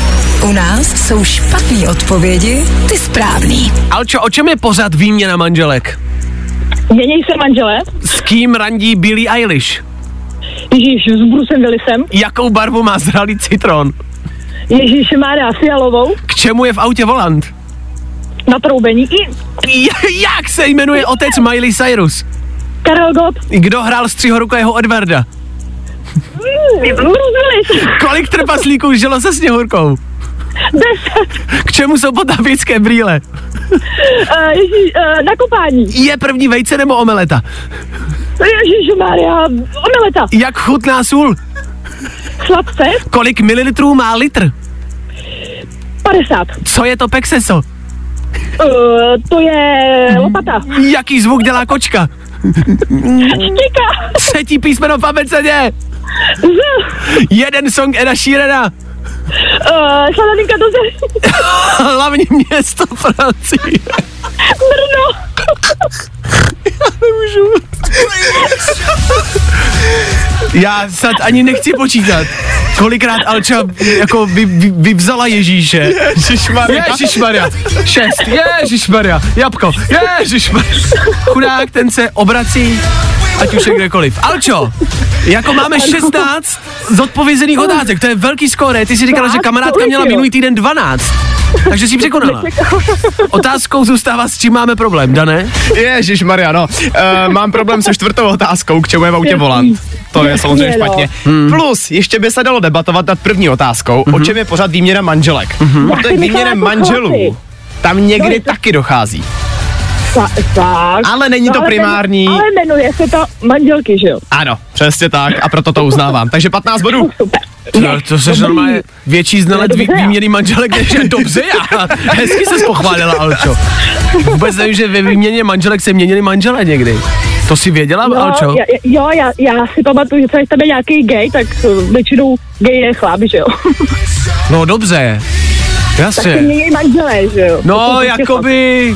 B: U nás jsou špatné odpovědi, ty správný.
C: Alčo, o čem je pořád výměna manželek?
J: Měněj se manžele,
C: S kým randí Billie Eilish?
J: Ježíš s Brusem Willisem,
C: Jakou barvu má zralý citron?
J: Ježíš Mária Fialovou,
C: K čemu je v autě volant?
J: Na troubení i *laughs*
C: Jak se jmenuje otec Miley Cyrus?
J: Karel Gott,
C: Kdo hrál střihorukého Edwarda?
J: Bruce Willis,
C: Kolik trpaslíků žilo se sněhurkou?
J: deset,
C: K čemu jsou potápěcké brýle?
J: uh, Ježíš, uh, na kopání,
C: Je první vejce nebo omeleta?
J: Ježíš Mária, omeleta,
C: Jak chutná sůl?
J: sladce,
C: Kolik mililitrů má litr?
J: 50,
C: Co je to pexeso?
J: Uh, to je lopata,
C: Jaký zvuk dělá kočka?
J: štika,
C: Třetí písmeno v abecedě.
J: z,
C: Jeden song Eda Sheerana.
J: uh, Šalaninka do *laughs*
C: Hlavní město Francie.
J: Brno,
C: Já snad ani nechci počítat, kolikrát Alča jako vy, vy, vyvzala Ježíše.
E: Ježišmarja.
C: Ježišmarja. Šest. Ježišmarja. Jabko. Ježišmarja. Chudák, ten se obrací, ať už je kdekoliv. Alčo, jako máme 16 zodpovězených otázek, to je velký skóre. Ty si říkala, že kamarádka měla minulý týden 12. Takže si překonala. Otázkou zůstává, s čím máme problém, Dané?
E: Ježíš Maria, no. Uh, mám problém se čtvrtou otázkou, k čemu je v autě volant. To je samozřejmě
J: Je, no.
E: špatně.
C: Hmm.
E: Plus, ještě by se dalo debatovat nad první otázkou,
C: Mhm.
E: o čem je pořád výměna manželek.
J: Já
E: Protože
J: myslela, jako
E: manželů tam někdy taky dochází.
J: Ta, tak.
E: Ale není to
J: ale
E: primární.
J: Ale jmenuje se to manželky, že jo?
E: Ano, přesně tak a proto to uznávám. Takže 15 bodů.
J: Super.
C: No, to se normálně větší znalec vý, výměny manželek, než je dobře *laughs* já. Hezky se pochválila, Alčo. Vůbec nevím, že ve výměně manželek se měnili manžele někdy. To si věděla,
J: No,
C: Alčo?
J: já, jo, já, já si pamatuju, že je tam nějaký gay, tak uh, většinou gay je chlap, že jo?
C: No dobře. Jasně.
J: Tak mění manželé, že jo?
C: No, jakoby...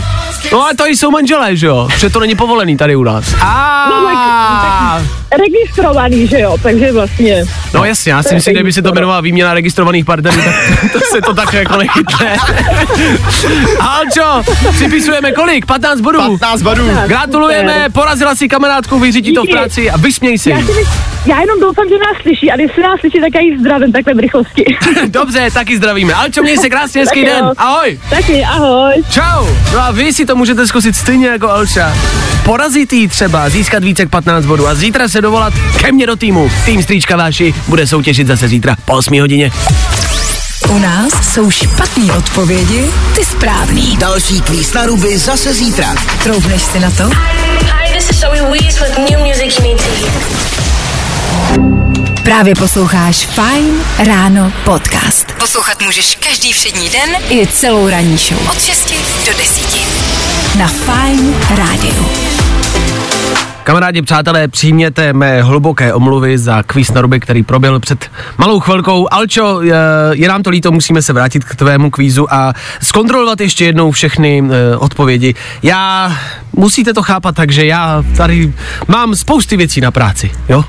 C: No ale to jsou manželé, že jo? Protože to není povolený tady u nás. A
J: No, registrovaný, že jo, takže vlastně.
C: No jasně, já si myslím, že by se to jmenovala výměna registrovaných partnerů, tak *laughs* to se to tak jako nechytne. *laughs* Alčo, připisujeme kolik? 15 bodů.
E: 15 bodů.
C: Gratulujeme, porazila si kamarádku, vyřídí to v práci a vysměj si.
J: Já, si já jenom doufám, že nás slyší a když se nás slyší, tak já jí zdravím takhle v rychlosti. *laughs*
C: Dobře, taky zdravíme. Alčo, měj se krásně, hezký
J: jo.
C: den. Ahoj.
J: Taky, ahoj.
C: Čau. No a vy si to můžete zkusit stejně jako Alča. Porazit jí třeba, získat více jak 15 bodů a zítra se dovolat ke mně do týmu. Tým Stříčka Váši bude soutěžit zase zítra po 8 hodině.
B: U nás jsou špatné odpovědi, ty správný.
D: Další kvíz na ruby zase zítra.
B: Troufneš si na to?
A: Hi, this is Zoe Wees with new music.
B: Právě posloucháš Fine Ráno podcast. Poslouchat můžeš každý všední den i celou ranní show. Od 6 do 10. Na Fine Rádiu.
C: Kamarádi, přátelé, přijměte mé hluboké omluvy za kvíz na ruby, který proběhl před malou chvilkou. Alčo, je, je nám to líto, musíme se vrátit k tvému kvízu a zkontrolovat ještě jednou všechny e, odpovědi. Já, musíte to chápat tak, že já tady mám spousty věcí na práci, jo?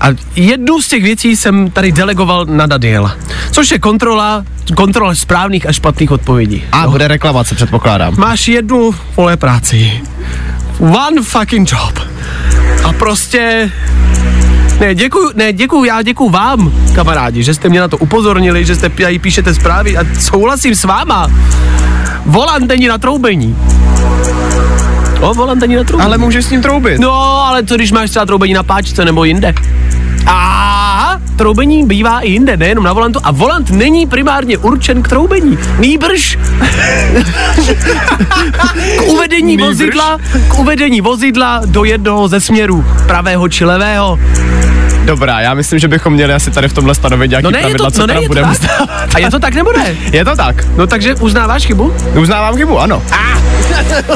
C: A jednu z těch věcí jsem tady delegoval na Daniela, což je kontrola, kontrola správných a špatných odpovědí.
E: A bude reklamace, předpokládám.
C: Máš jednu vole práci. One fucking job. A prostě... Ne, děkuju, ne, děkuju, já děkuju vám, kamarádi, že jste mě na to upozornili, že jste tady píšete zprávy a souhlasím s váma. Volant není na troubení. O, volant není na troubení.
E: Ale můžeš s ním troubit.
C: No, ale co když máš třeba troubení na páčce nebo jinde? A troubení bývá i jinde, nejenom na volantu. A volant není primárně určen k troubení. Nýbrž k uvedení
E: Nýbrž?
C: vozidla, k uvedení vozidla do jednoho ze směrů, pravého či levého.
E: Dobrá, já myslím, že bychom měli asi tady v tomhle stanovit nějaký
C: No ne,
E: pravidla,
C: to,
E: co
C: no ne, to
E: budeme. *laughs*
C: A je to tak nebo ne?
E: Je to tak.
C: No takže uznáváš chybu?
E: Uznávám chybu, ano.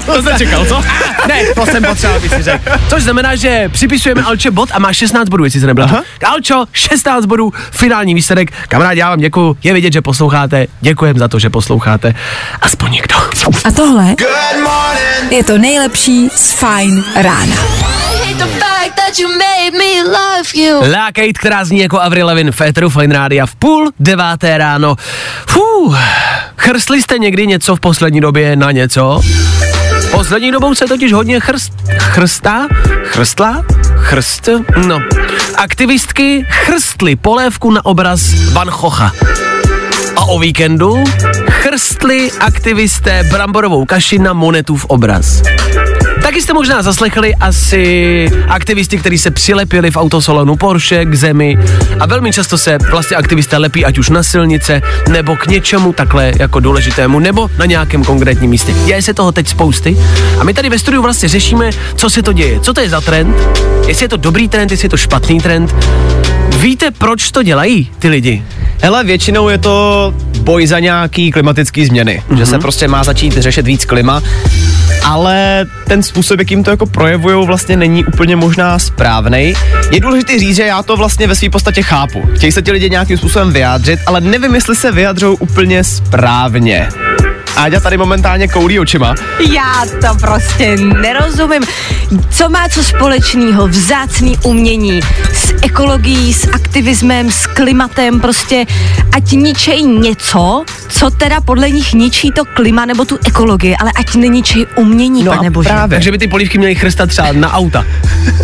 E: *laughs* to jsem čekal, co?
C: Ne, to jsem potřeboval, aby si řekl. Což znamená, že připisujeme Alče bod a má 16 bodů, jestli se nebyla. Alčo, 16 bodů, finální výsledek. Kamarádi, já vám děkuju. Je vidět, že posloucháte. Děkujem za to, že posloucháte. Aspoň někdo.
B: A tohle je to nejlepší z Fine Rána.
C: La Kate, která zní jako Avril Lavigne v Eteru Fine Rádia v půl deváté ráno. Fuh, chrstli jste někdy něco v poslední době na něco? Poslední dobou se totiž hodně chrst, chrstá, chrstla, chrst, no. Aktivistky chrstly polévku na obraz Van Gogha. A o víkendu chrstli aktivisté bramborovou kaši na monetův obraz. Taky jste možná zaslechli asi aktivisty, kteří se přilepili v autosalonu Porsche k zemi a velmi často se vlastně aktivisté lepí ať už na silnice nebo k něčemu takhle jako důležitému nebo na nějakém konkrétním místě. Děje se toho teď spousty a my tady ve studiu vlastně řešíme, co se to děje, co to je za trend, jestli je to dobrý trend, jestli je to špatný trend. Víte, proč to dělají ty lidi?
E: Hele, většinou je to boj za nějaký klimatický změny, mm-hmm. že se prostě má začít řešit víc klima, ale ten způsob, jakým to jako projevují, vlastně není úplně možná správný. Je důležité říct, že já to vlastně ve své podstatě chápu. Chtějí se ti lidi nějakým způsobem vyjádřit, ale nevím, jestli se vyjadřují úplně správně. Áďa tady momentálně koulí očima.
F: Já to prostě nerozumím. Co má co společného vzácný umění s ekologií, s aktivismem, s klimatem, prostě ať ničej něco, co teda podle nich ničí to klima nebo tu ekologii, ale ať neničej umění,
E: No
F: pane bože.
E: právě.
C: Takže by ty polívky měly chrstat třeba na auta.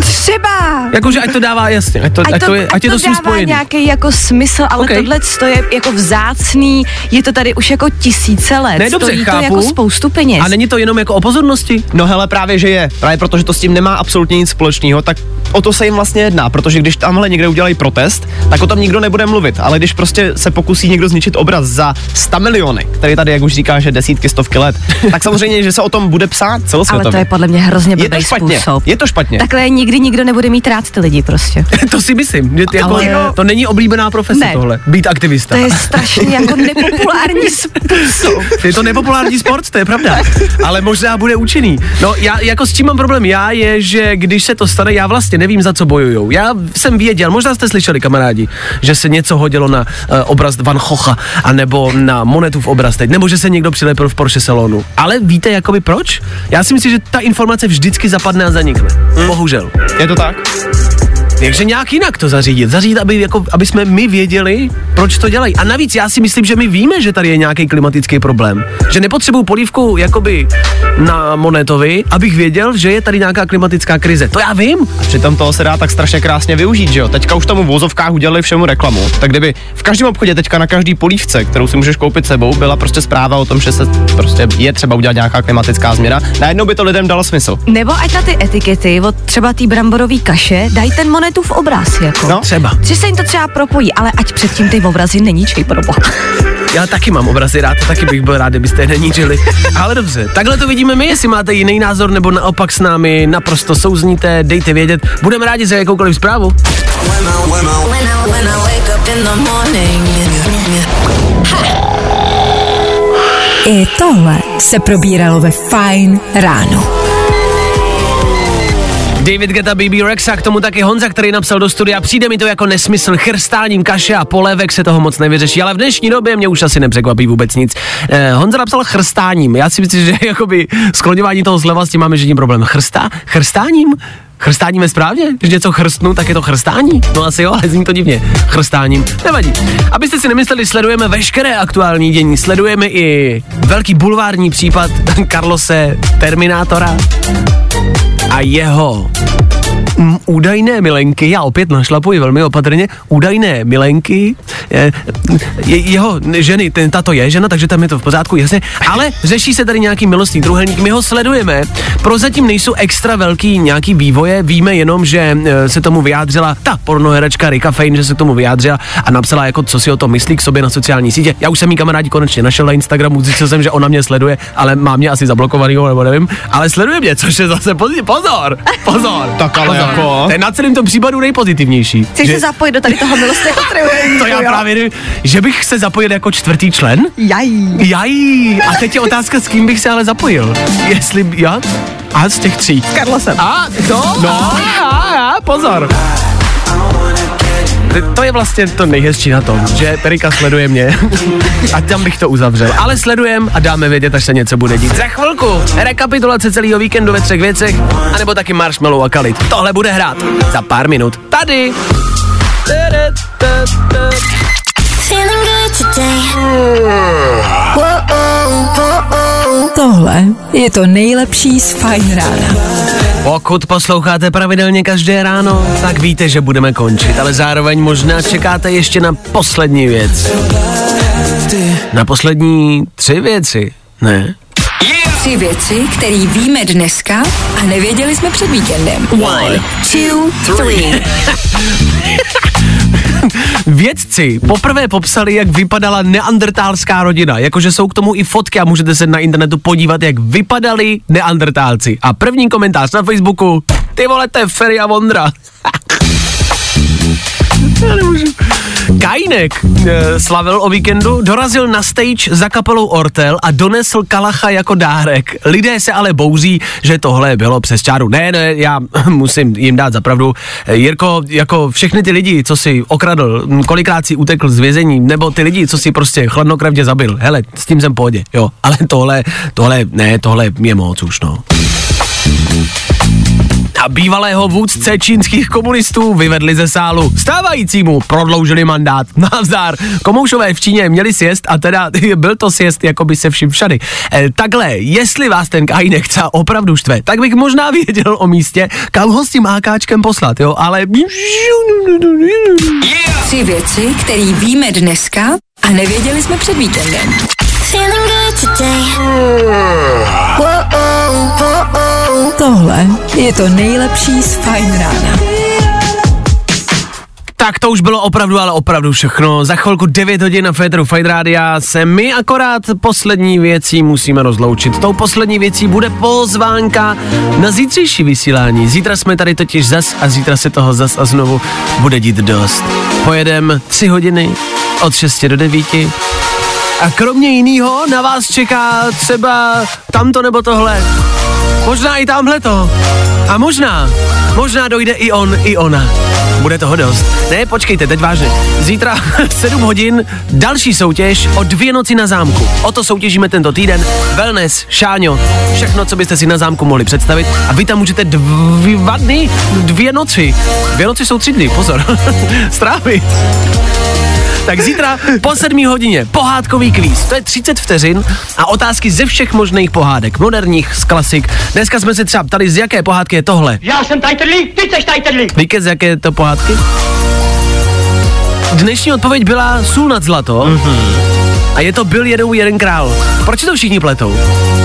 F: Třeba.
C: Jakože ať to dává jasně, ať to, ať to, je, ať je to s tím
F: dává
C: spojený.
F: nějaký jako smysl, ale
C: Ok.
F: okay. tohle to je jako vzácný, je to tady už jako tisíce let.
C: Ne, dobře, Chápu.
F: to jako spoustu peněz.
C: A není to jenom jako o pozornosti?
E: No hele, právě že je. Právě protože to s tím nemá absolutně nic společného, tak o to se jim vlastně jedná, protože když tamhle někde udělají protest, tak o tom nikdo nebude mluvit, ale když prostě se pokusí někdo zničit obraz za 100 miliony, který tady, jak už říká, že desítky, stovky let, *laughs* tak samozřejmě, že se o tom bude psát celosvětově.
F: ale to je podle mě hrozně
E: je
F: blbý
E: to špatně,
F: způsob.
E: je to špatně.
F: Takhle nikdy nikdo nebude mít rád ty lidi prostě. *laughs*
C: to si myslím. Že ty jako,
F: Ale-
C: To není oblíbená profese
F: Ne.
C: tohle. Být aktivista.
F: To je strašně jako nepopulární *laughs* způsob.
C: Je to nepopulární sport, to je pravda. Ale možná bude účinný. No já jako s čím mám problém já je, že když se to stane, já vlastně nevím za co bojujou. Já jsem věděl, možná jste slyšeli kamarádi, že se něco hodilo na uh, obraz Van Gogha, anebo na monetu v obraz teď, nebo že se někdo přilepil v Porsche salonu. Ale víte jakoby proč? Já si myslím, že ta informace vždycky zapadne a zanikne. Hmm. Bohužel.
E: Je to tak?
C: Takže nějak jinak to zařídit. Zařídit, aby, jako, aby jsme my věděli, proč to dělají. A navíc já si myslím, že my víme, že tady je nějaký klimatický problém. Že nepotřebuju polívku jakoby na monetovi, abych věděl, že je tady nějaká klimatická krize. To já vím.
E: A přitom toho se dá tak strašně krásně využít, že jo? Teďka už tomu v vozovkách udělali všemu reklamu. Tak kdyby v každém obchodě teďka na každý polívce, kterou si můžeš koupit sebou, byla prostě zpráva o tom, že se prostě je třeba udělat nějaká klimatická změna, najednou by to lidem dalo smysl.
F: Nebo ať na ty etikety od třeba té bramborové kaše dají ten monetův obraz, jako.
E: No.
C: Třeba.
F: Že se jim to třeba propojí, ale ať předtím ty obrazy neníčej pro boha.
C: Já taky mám obrazy rád, taky bych byl rád, kdybyste je neníčili. Ale dobře, takhle to vidíme my, jestli máte jiný názor nebo naopak s námi naprosto souzníte, dejte vědět. Budeme rádi za jakoukoliv zprávu.
B: I tohle se probíralo ve Fine ráno.
C: David Geta, BB Rexa, k tomu taky Honza, který napsal do studia, přijde mi to jako nesmysl, chrstáním kaše a polévek se toho moc nevyřeší, ale v dnešní době mě už asi nepřekvapí vůbec nic. Eh, Honza napsal chrstáním, já si myslím, že *laughs* jakoby skloňování toho zleva s tím máme žádný problém. Chrstá? Chrstáním? Chrstáním je správně? Když něco chrstnu, tak je to chrstání? No asi jo, ale zní to divně. Chrstáním. Nevadí. Abyste si nemysleli, sledujeme veškeré aktuální dění. Sledujeme i velký bulvární případ *laughs* Carlose Terminátora a jeho mm, údajné milenky, já opět našlapuji velmi opatrně, údajné milenky, je, je, jeho ženy, ten, tato je žena, takže tam je to v pořádku, jasně, ale řeší se tady nějaký milostný druhelník, my ho sledujeme, prozatím nejsou extra velký nějaký vývoje, víme jenom, že e, se tomu vyjádřila ta pornoherečka Rika Fein, že se k tomu vyjádřila a napsala jako, co si o tom myslí k sobě na sociální sítě. Já už jsem jí kamarádi konečně našel na Instagramu, zjistil jsem, že ona mě sleduje, ale má mě asi zablokovanýho, nebo nevím, ale sleduje mě, což je zase pozor, pozor, pozor.
E: Tak ale
C: pozor.
E: Jako-
C: To je na celém tom případu nejpozitivnější.
F: Chceš
C: Že-
F: se zapojit do tady toho milostného triumfu, *laughs*
C: to já
F: jo?
C: právě nevím, že bych se zapojil jako čtvrtý člen?
F: Jají.
C: Jají. A teď je otázka, s kým bych se ale zapojil. Jestli, já? A z těch tří.
F: S Karlosem.
C: A, to? No. *laughs* A, a, a, pozor. To je vlastně to nejhezčí na tom, že Erika sleduje mě *laughs* a tam bych to uzavřel. Ale sledujem a dáme vědět, až se něco bude dít. Za chvilku rekapitulace celého víkendu ve třech věcech, anebo taky Marshmallow a Kalit. Tohle bude hrát za pár minut. Tady.
B: Tohle je to nejlepší z Fine rána.
C: Pokud posloucháte pravidelně každé ráno, tak víte, že budeme končit, ale zároveň možná čekáte ještě na poslední věc. Na poslední tři věci, ne?
B: Tři věci, které víme dneska a nevěděli jsme před víkendem. One, two, three. *laughs*
C: Vědci poprvé popsali, jak vypadala neandertálská rodina, jakože jsou k tomu i fotky a můžete se na internetu podívat, jak vypadali neandertálci. A první komentář na Facebooku, ty vole, to je Ferry a Vondra. *laughs* Já nemůžu. Kajnek e, slavil o víkendu, dorazil na stage za kapelou Ortel a donesl kalacha jako dárek. Lidé se ale bouří, že tohle bylo přes čáru. Ne, ne, já *laughs* musím jim dát zapravdu. E, Jirko, jako všechny ty lidi, co si okradl, kolikrát si utekl z vězení, nebo ty lidi, co si prostě chladnokrevně zabil, hele, s tím jsem pohodě, jo. Ale tohle, tohle, ne, tohle je moc už, no bývalého vůdce čínských komunistů vyvedli ze sálu. Stávajícímu prodloužili mandát. *laughs* Navzdár. Komoušové v Číně měli sjezd a teda *laughs* byl to sjezd jako by se vším všady. E, takhle, jestli vás ten kajnek třeba opravdu štve, tak bych možná *laughs* věděl o místě, kam ho s tím ákáčkem poslat, jo, ale...
B: Tři věci, které víme dneska a nevěděli jsme před víkendem. Tohle je to nejlepší z Fine rána.
C: Tak to už bylo opravdu, ale opravdu všechno. Za chvilku 9 hodin na Féteru Fight Rádia se my akorát poslední věcí musíme rozloučit. Tou poslední věcí bude pozvánka na zítřejší vysílání. Zítra jsme tady totiž zas a zítra se toho zas a znovu bude dít dost. Pojedem 3 hodiny od 6 do 9. A kromě jiného na vás čeká třeba tamto nebo tohle. Možná i tamhle to. A možná, možná dojde i on, i ona. Bude toho dost. Ne, počkejte, teď vážně. Zítra 7 hodin další soutěž o dvě noci na zámku. O to soutěžíme tento týden. Wellness, šáňo, všechno, co byste si na zámku mohli představit. A vy tam můžete dva dny, dvě noci. Dvě noci jsou tři dny, pozor. *laughs* Strávit. Tak zítra po 7 hodině pohádkový kvíz. To je 30 vteřin a otázky ze všech možných pohádek. Moderních, z klasik. Dneska jsme se třeba ptali, z jaké pohádky je tohle.
H: Já jsem tajtrlík, ty jsi tajtrlík.
C: Víte, z jaké je to pohádky? Dnešní odpověď byla Sůl nad zlato. Mm-hmm. A je to byl jednou jeden král. Proč to všichni pletou?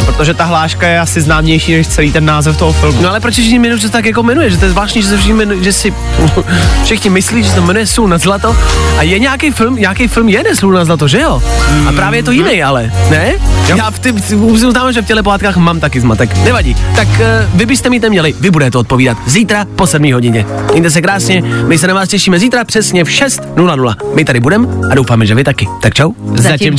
E: Protože ta hláška je asi známější než celý ten název toho filmu.
C: No ale proč všichni jmenují, že se tak jako jmenuje, že to je zvláštní, že se všichni jmenuje, že si *laughs* všichni myslí, že se to jmenuje Sůl nad zlato. A je nějaký film, nějaký film je Sůl nad zlato, že jo? A právě je to jiný, ale, ne? Jo. Já v ty, uznávám, že v těle pohádkách mám taky zmatek. Nevadí. Tak uh, vy byste mi neměli, vy budete odpovídat zítra po 7 hodině. Mějte se krásně, my se na vás těšíme zítra přesně v 6.00. My tady budeme a doufáme, že vy taky. Tak čau.
E: Zatím